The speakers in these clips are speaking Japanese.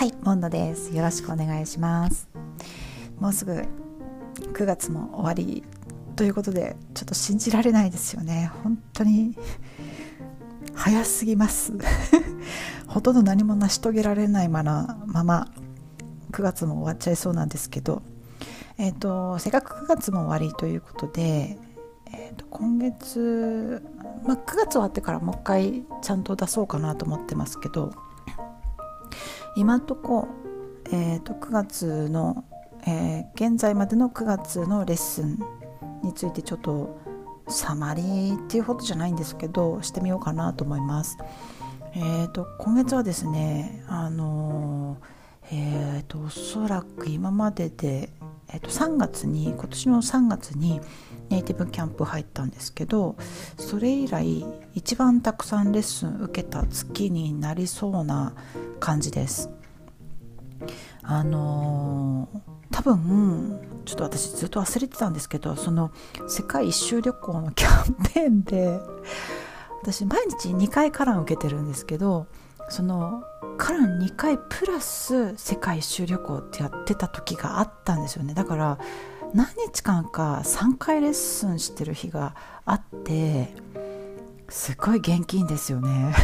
はいモンドです。よろしくお願いします。もうすぐ9月も終わりということでちょっと信じられないですよね。本当に早すぎます。ほとんど何も成し遂げられないまま9月も終わっちゃいそうなんですけど。えっ、ー、とせっかく9月も終わりということで、えー、と今月、まあ、9月終わってからもう一回ちゃんと出そうかなと思ってますけど。今んとこ、えー、と9月の、えー、現在までの9月のレッスンについてちょっとサマリーっていうほどじゃないんですけどしてみようかなと思います。えーと、今月はですねあのえーと、おそらく今までで、えーと3月に今年の3月にネイティブキャンプ入ったんですけどそれ以来一番たくさんレッスン受けた月になりそうな感じです。あのー、多分ちょっと私ずっと忘れてたんですけどその世界一周旅行のキャンペーンで私毎日2回カラン受けてるんですけどそのカラン2回プラス世界一周旅行ってやってた時があったんですよね。だから何日間か3回レッスンしてる日があってすごい現金ですよね。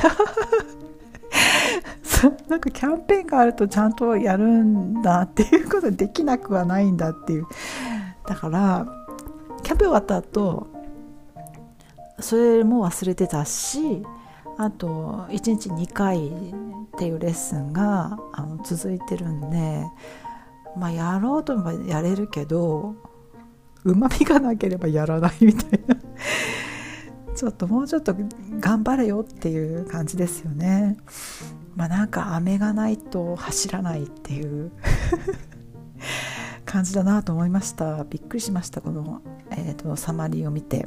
なんかキャンペーンがあるとちゃんとやるんだっていうことできなくはないんだっていう。だからキャンペーン終わった後それも忘れてたしあと1日2回っていうレッスンがあの続いてるんでまあやろうともやれるけどうまみがなければやらないみたいな。ちょっともうちょっと頑張れよっていう感じですよね。まあなんか飴がないと走らないっていう。感じだなと思いました。びっくりしましたこの、えーと、サマリーを見て。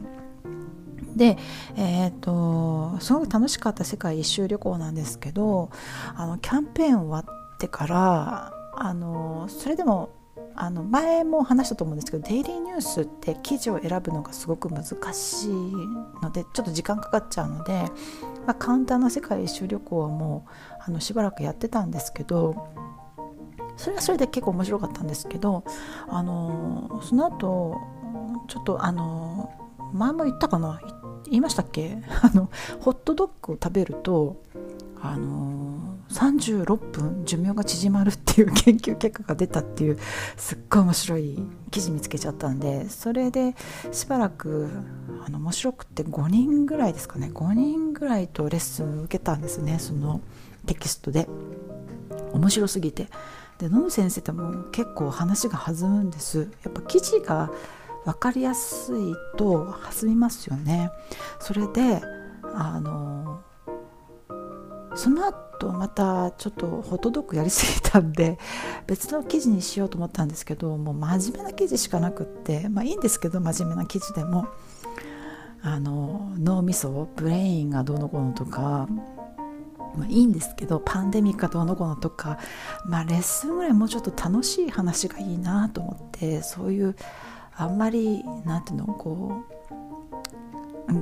で、えーと、とすごく楽しかった世界一周旅行なんですけどあのキャンペーン終わってからあのそれでもあの前も話したと思うんですけどデイリーニュースって記事を選ぶのがすごく難しいのでちょっと時間かかっちゃうので、まあ、簡単な世界一周旅行はもうあのしばらくやってたんですけどそれはそれで結構面白かったんですけどあのその後ちょっとあの前も言ったかな？言いましたっけ？あのホットドッグを食べるとあの36分寿命が縮まるっていう研究結果が出たっていうすっごい面白い記事見つけちゃったんでそれでしばらくあの面白くて5人ぐらいですかね。5人ぐらいとレッスン受けたんですね。そのテキストで。面白すぎて。でノム先生っても結構話が弾むんです。やっぱ記事が分かりやすいと弾みますよね。それであのその後またちょっとホットドッグやりすぎたんで 別の記事にしようと思ったんですけどもう真面目な記事しかなくってまあいいんですけど真面目な記事でもあの脳みそブレインがどうのこうのとかまあ、いいんですけどパンデミックがどうのこうのとか、まあ、レッスンぐらいもうちょっと楽しい話がいいなと思ってそういうあんまりなんていうのこう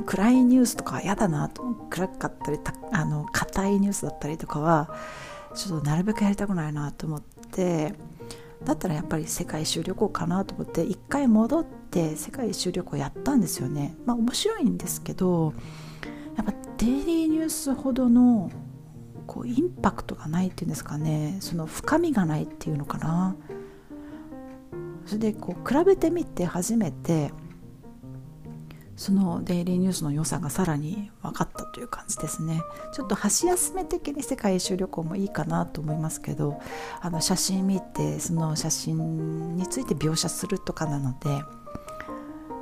暗いニュースとか嫌だなと暗かったりあの硬いニュースだったりとかはちょっとなるべくやりたくないなと思ってだったらやっぱり世界一周旅行かなと思って一回戻って世界一周旅行やったんですよね。まあ面白いんですけどやっぱデイリーニュースほどのこうインパクトがないっていうんですかね。その深みがないっていうのかな。それでこう比べてみて初めてそのデイリーニュースの良さがさらに分かったという感じですねちょっと箸休め的に世界一周旅行もいいかなと思いますけどあの写真見てその写真について描写するとかなので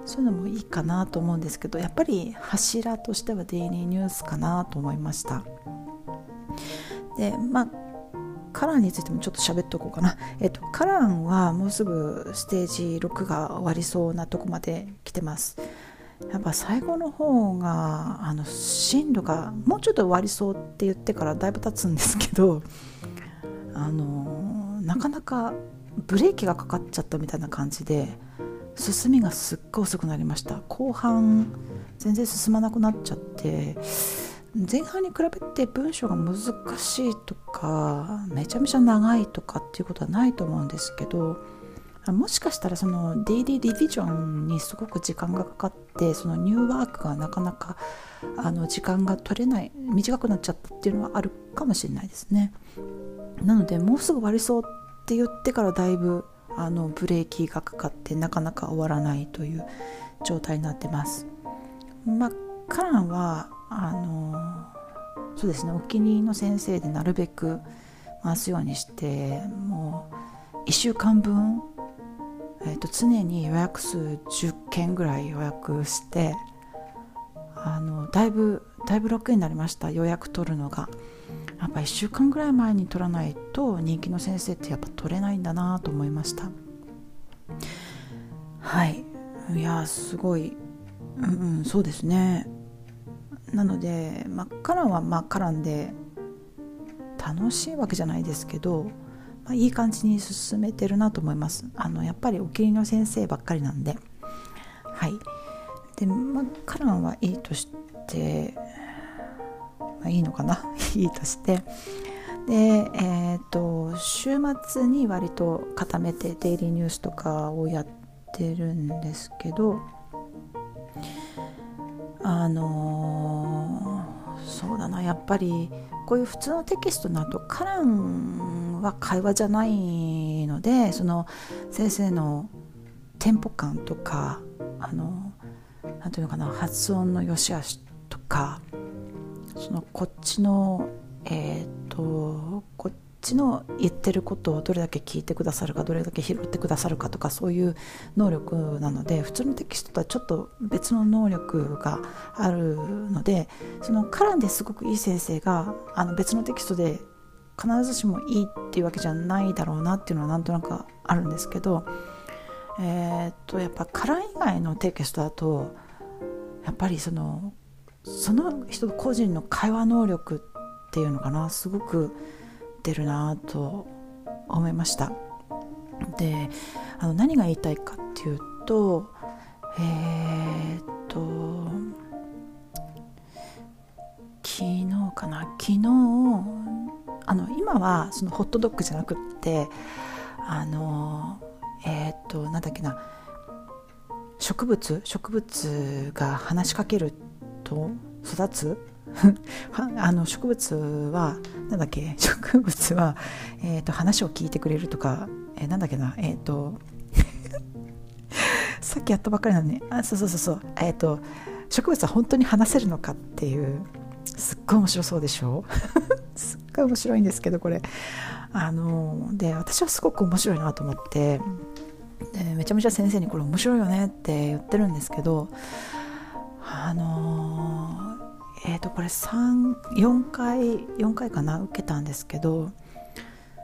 そういうのもいいかなと思うんですけどやっぱり柱としてはデイリーニュースかなと思いましたでまあカランについてもちょっと喋っておこうかな。えっと、カランはもうすぐステージ6が終わりそうなとこまで来てます。やっぱ最後の方があの進路がもうちょっと終わりそうって言ってからだいぶ経つんですけど あのなかなかブレーキがかかっちゃったみたいな感じで進みがすっごい遅くなりました。後半全然進まなくなっちゃって前半に比べて文章が難しいとかめちゃめちゃ長いとかっていうことはないと思うんですけどもしかしたらそのデイリーリビジョンにすごく時間がかかってそのニューワークがなかなかあの時間が取れない短くなっちゃったっていうのはあるかもしれないですね。なのでもうすぐ終わりそうって言ってからだいぶあのブレーキがかかってなかなか終わらないという状態になってます。まあカランはあのそうですねお気に入りの先生でなるべく回すようにしてもう1週間分えーと、常に予約数10件ぐらい予約してあのだいぶだいぶ楽になりました予約取るのが。やっぱ1週間ぐらい前に取らないと人気の先生ってやっぱ取れないんだなと思いました。はい。いやすごい。うん、うん、そうですね。なので、まあ、カランはまあカランで楽しいわけじゃないですけどまあ、いい感じに進めてるなと思います。あのやっぱりお気に入りの先生ばっかりなんで。はい。で、まあ、カランはいいとして、まあ、いいのかな？いいとして。でえっ、ー、と週末に割と固めてデイリーニュースとかをやってるんですけどあのー、そうだな。やっぱりこういう普通のテキストだとカランは会話じゃないのでその先生のテンポ感とかあのなんていうのかな発音の良し悪しとかそのこっちのえっ、とこっちの言ってることをどれだけ聞いてくださるかどれだけ拾ってくださるかとかそういう能力なので普通のテキストとはちょっと別の能力があるのでその絡んですごくいい先生があの別のテキストで必ずしもいいっていうわけじゃないだろうなっていうのはなんとなくあるんですけどえ、っとやっぱカラン以外のテキストだとやっぱりそのその人個人の会話能力っていうのかなすごくってるなと思いました。であの何が言いたいかっていうとえー、っと昨日かな昨日あの今はそのホットドッグじゃなくってあのえー、っとなんだっけな植物植物が話しかけると育つ？あの植物はなんだっけ植物は、えーと、話を聞いてくれるとか、えー、なんだっけなえっ、ー、とさっきやったばっかりなのにあそうそうそうそうえっ、ー、と植物は本当に話せるのかっていうすっごい面白そうでしょ？面白いんですけどこれ。あので私はすごく面白いなと思ってでめちゃめちゃ先生にこれ面白いよねって言ってるんですけどあのえー、とこれ4回4回かな受けたんですけど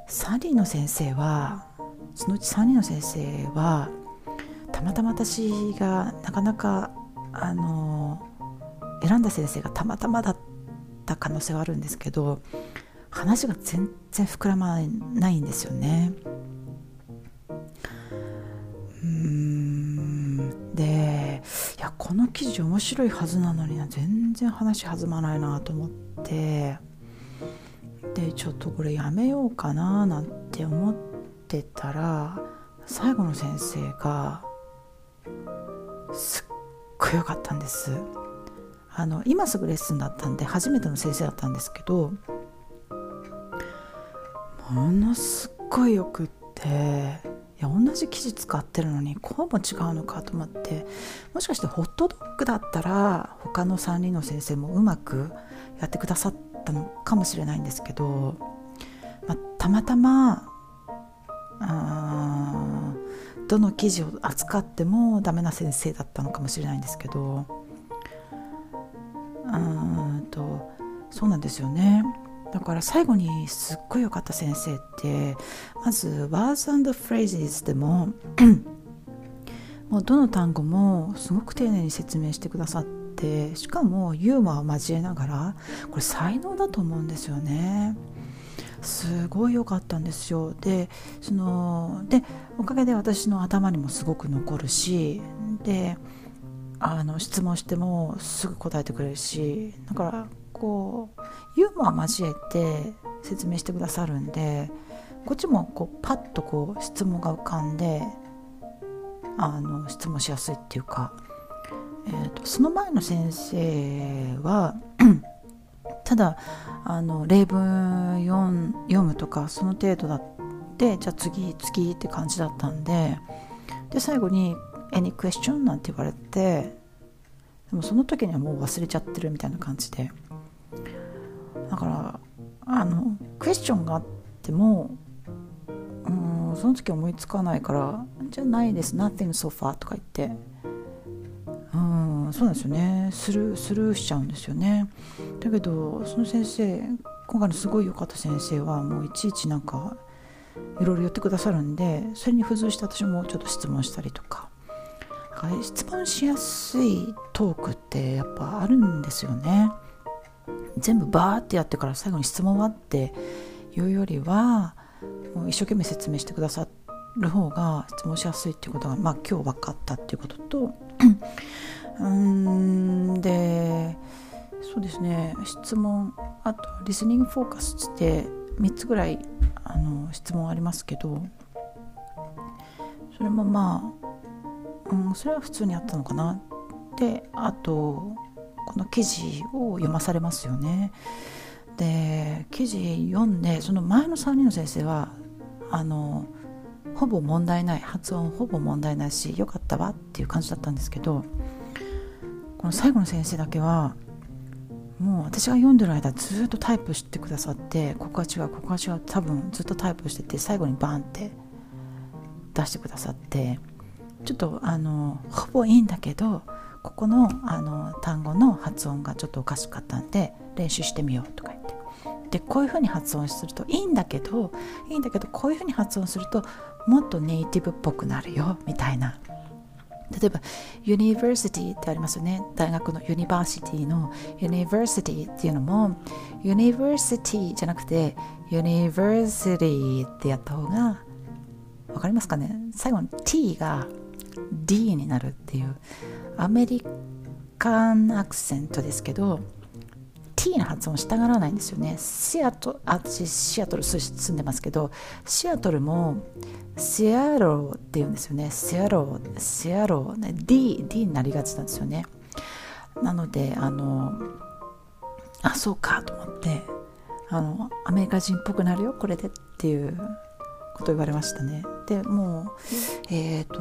3人の先生はそのうち3人の先生はたまたま私がなかなかあの選んだ先生がたまたまだった可能性はあるんですけど話が全然膨らまないんですよね。うん。でいやこの記事面白いはずなのにな全然話弾まないなと思って。でちょっとこれやめようかななんて思ってたら最後の先生がすっごい良かったんです。あの今すぐレッスンだったんで初めての先生だったんですけどものすっごいよくっていや同じ生地使ってるのにこうも違うのかと思ってもしかしてホットドッグだったら他の3人の先生もうまくやってくださったのかもしれないんですけど、まあ、たまたまどの記事を扱ってもダメな先生だったのかもしれないんですけどうんとそうなんですよね。だから最後にすっごい良かった先生ってまず words and phrases でも もうどの単語もすごく丁寧に説明してくださってしかもユーモアを交えながらこれ才能だと思うんですよね。すごい良かったんですよでそのでおかげで私の頭にもすごく残るしであの質問してもすぐ答えてくれるしだからこうユーモア交えて説明してくださるんでこっちもこうパッとこう質問が浮かんであの質問しやすいっていうか、えーと、その前の先生は ただあの例文読むとかその程度だってじゃあ次次って感じだったんでで最後に「Any question?」なんて言われてでもその時にはもう忘れちゃってるみたいな感じでだからあのクエスチョンがあってもうんその時思いつかないからじゃないです nothing so far とか言って。うんそうなんですよね。スルースルーしちゃうんですよね。だけどその先生今回のすごい良かった先生はもういちいちなんかいろいろ言ってくださるんでそれに付随して私もちょっと質問したりとか。質問しやすいトークってやっぱあるんですよね。全部バーってやってから最後に質問はっていうよりはもう一生懸命説明してくださる方が質問しやすいっていうことが、まあ、今日分かったっていうことと うんでそうですね。質問あとリスニングフォーカスって3つぐらいあの質問ありますけどそれもまあ、うん、それは普通にあったのかな。であとこの記事を読まされますよね。で記事読んでその前の3人の先生はあのほぼ問題ない発音ほぼ問題ないしよかったわっていう感じだったんですけどこの最後の先生だけはもう私が読んでる間ずっとタイプしてくださってここは違うここは違う多分ずっとタイプしてて最後にバーンって出してくださってちょっとあのほぼいいんだけどここのあの単語の発音がちょっとおかしかったんで練習してみようとか言って。でこういうふうに発音するといいんだけどいいんだけどこういうふうに発音するともっとネイティブっぽくなるよみたいな。例えば university ってありますよね。大学の university の university っていうのも university じゃなくて university ってやった方がわかりますかね？最後の t が d になるっていうアメリカンアクセントですけど T の発音したがらないんですよね。シアト私シアトル住んでますけどシアトルもシアローって言うんですよね。シアローシアロー、D, D になりがちなんですよね。なのであのあそうかと思ってあのアメリカ人っぽくなるよこれでっていうこと言われましたね。でもうえっ、ー、と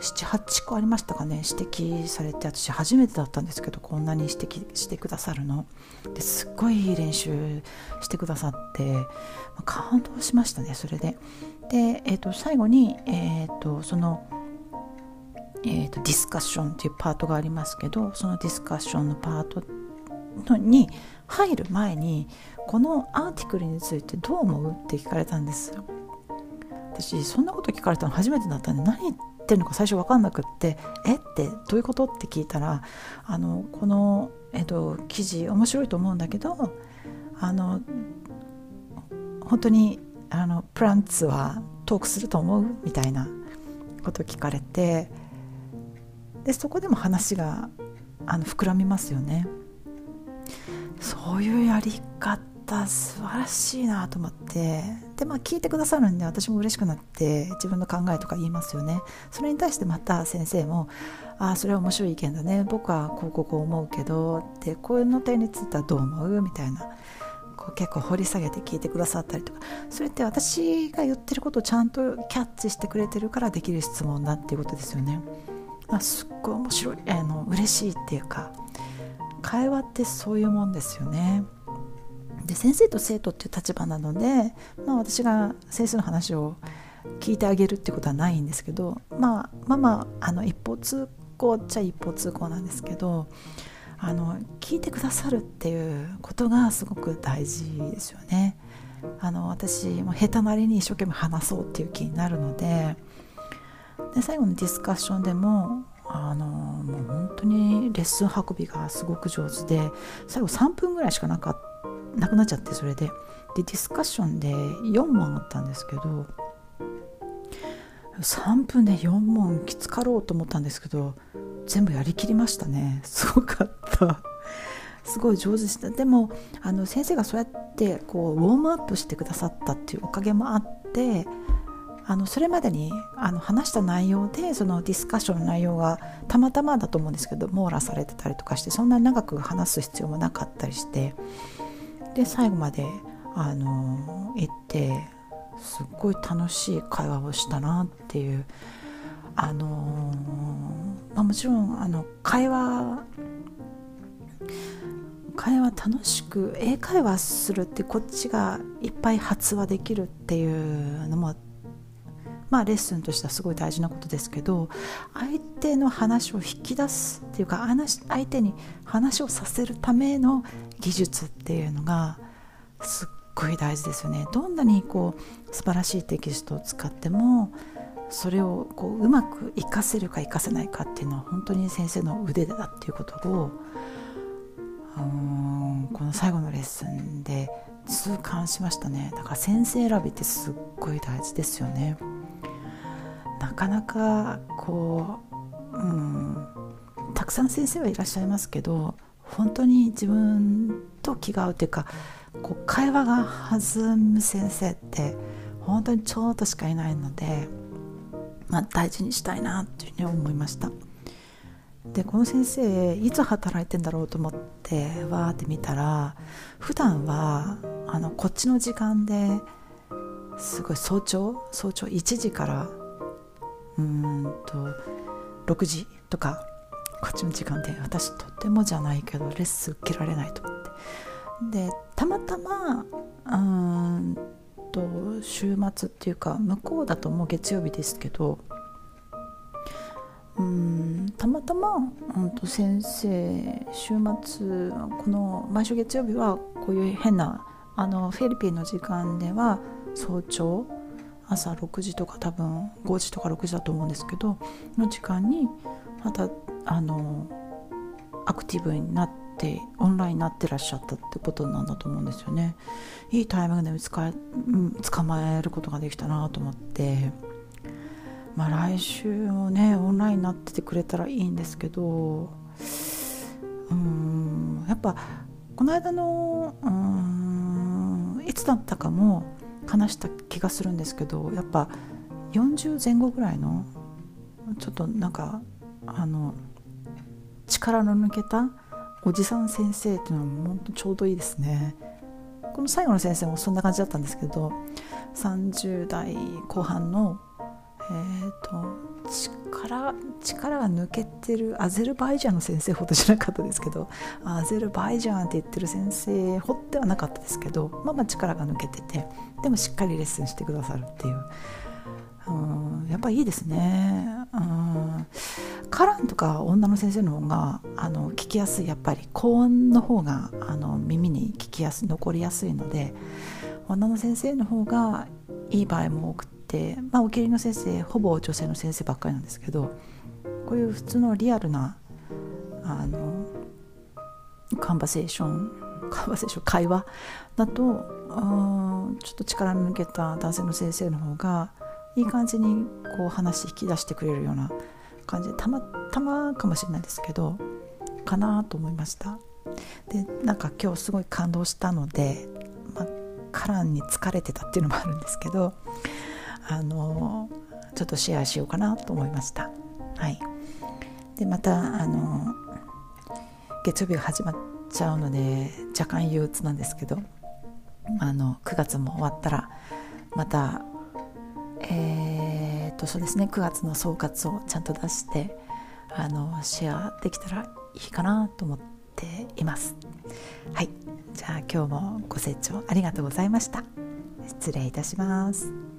78個ありましたかね。指摘されて私初めてだったんですけどこんなに指摘してくださるの。ですっごいいい練習してくださって、まあ、感動しましたねそれで。で、えーと、最後に、えーと、そのえーと、ディスカッションっていうパートがありますけどそのディスカッションのパートに入る前にこのアーティクルについてどう思う？って聞かれたんですよ。私そんなこと聞かれたの初めてだったんで何言ってるのか最初分かんなくって「えっ?」てどういうことって聞いたらあのこの、えっと、記事面白いと思うんだけどあの本当にあのプランツはトークすると思うみたいなことを聞かれてでそこでも話があの膨らみますよね。そういうやり方た素晴らしいなと思って。でまあ聞いてくださるんで私も嬉しくなって自分の考えとか言いますよね。それに対してまた先生も「ああそれは面白い意見だね。僕はこうこうこう思うけど」でこういうの点についてはどう思う？みたいな。こう結構掘り下げて聞いてくださったりとか。それって私が言ってることをちゃんとキャッチしてくれてるからできる質問だっていうことですよね。あ、すっごい面白いあの嬉しいっていうか会話ってそういうもんですよね。で先生と生徒っていう立場なので、まあ、私が先生の話を聞いてあげるってことはないんですけど、まあ、まあまああの一方通行っちゃ一方通行なんですけどあの聞いてくださるっていうことがすごく大事ですよね。あの私も下手なりに一生懸命話そうっていう気になるのでで最後のディスカッションでもあのもう本当にレッスン運びがすごく上手で最後3分ぐらいしかなかったなくなっちゃってそれで。でディスカッションで4問あったんですけど3分で4問きつかろうと思ったんですけど全部やりきりましたね。すごかった。すごい上手でした。でもあの先生がそうやってこうウォームアップしてくださったっていうおかげもあってあのそれまでにあの話した内容でそのディスカッションの内容がたまたまだと思うんですけど網羅されてたりとかしてそんな長く話す必要もなかったりしてで最後まであの行ってすっごい楽しい会話をしたなっていうあのまあ、もちろんあの会話会話楽しく英会話するってこっちがいっぱい発話できるっていうのもまあレッスンとしてはすごい大事なことですけど相手の話を引き出すっていうか相手に話をさせるための技術っていうのがすっごい大事ですよね。どんなにこう素晴らしいテキストを使ってもそれをこううまく活かせるか活かせないかっていうのは本当に先生の腕だっていうことをうんこの最後のレッスンで痛感しましたね。だから先生選びってすっごい大事ですよね。なかなかこううんたくさん先生はいらっしゃいますけど本当に自分と気が合うというかこう会話が弾む先生って本当にちょっとしかいないのでまあ、大事にしたいなっていうふうに思いました。でこの先生いつ働いてんだろうと思ってわーって見たら普段はあのこっちの時間ですごい早朝？早朝？1時から？うんと6時とか？こっちの時間で私とてもじゃないけどレッスン受けられないと思って。でたまたまうんと週末っていうか向こうだともう月曜日ですけどうんたまたま、うん、と先生週末この毎週月曜日はこういう変なあのフィリピンの時間では早朝朝6時とか多分5時とか6時だと思うんですけどの時間にまたあのアクティブになってオンラインになってらっしゃったってことなんだと思うんですよね。いいタイミングで捕捕まえることができたなと思って。まあ来週もねオンラインになっててくれたらいいんですけどうんやっぱこの間のうんいつだったかも話した気がするんですけどやっぱ40前後ぐらいのちょっとなんかあの力の抜けたおじさん先生っていうのは本当ちょうどいいですね。この最後の先生もそんな感じだったんですけど30代後半のえーと、力力が抜けてるアゼルバイジャンの先生ほどじゃなかったですけどアゼルバイジャンって言ってる先生ほってはなかったですけどまあまあ力が抜けててでもしっかりレッスンしてくださるっていう。うんやっぱいいですね。うんカランとか女の先生の方があの聞きやすい。やっぱり高音の方があの耳に聞きやすい残りやすいので女の先生の方がいい場合も多くて、まあ、おきりの先生ほぼ女性の先生ばっかりなんですけどこういう普通のリアルなあのカンバセーションカンバセーション会話だとちょっと力抜けた男性の先生の方がいい感じにこう話引き出してくれるような感じでたまたまかもしれないですけどかなと思いました。でなんか今日すごい感動したので、まあ、カランに疲れてたっていうのもあるんですけどあのちょっとシェアしようかなと思いました。はい。でまたあの月曜日が始まっちゃうので若干憂鬱なんですけどあの9月も終わったらまたえー、っとそうですね9月の総括をちゃんと出してあのシェアできたらいいかなと思っています。はい。じゃあ今日もご清聴ありがとうございました。失礼いたします。